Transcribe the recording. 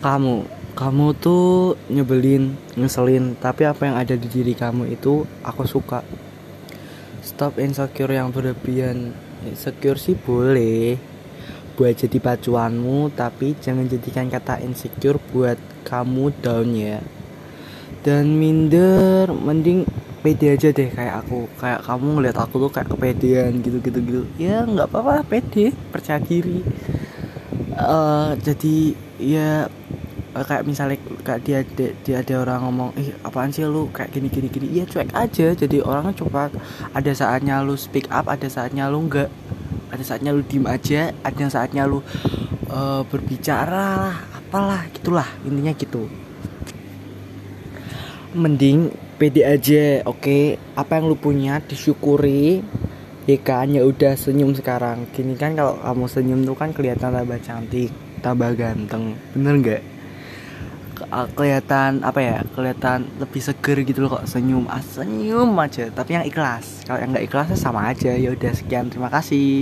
kamu kamu tuh nyebelin ngeselin tapi apa yang ada di diri kamu itu aku suka. Stop insecure yang berlebihan. Insecure sih boleh buat jadi pacuanmu tapi jangan jadikan kata insecure buat kamu down ya. Dan minder mending pede aja deh kayak aku. Kayak kamu ngeliat aku tuh kayak kepedean gitu gitu gitu. Ya nggak apa-apa pede percaya diri. Uh, jadi ya kayak misalnya kayak dia, dia dia ada orang ngomong ih apaan sih lu? Kayak gini gini gini. Iya cuek aja. Jadi orangnya coba ada saatnya lu speak up ada saatnya lu enggak. Ada saatnya lu diem aja ada saatnya lu uh, berbicara lah apalah gitulah intinya gitu. Mending pede aja oke? Okay? apa yang lu punya disyukuri. Ya kan? Ya udah senyum sekarang. Gini kan kalau kamu senyum tuh kan kelihatan tambah cantik tambah ganteng. Bener nggak kelihatan apa ya kelihatan lebih seger gitu loh kok senyum. Ah, senyum aja tapi yang ikhlas. Kalau yang nggak ikhlas sama aja. Ya udah sekian terima kasih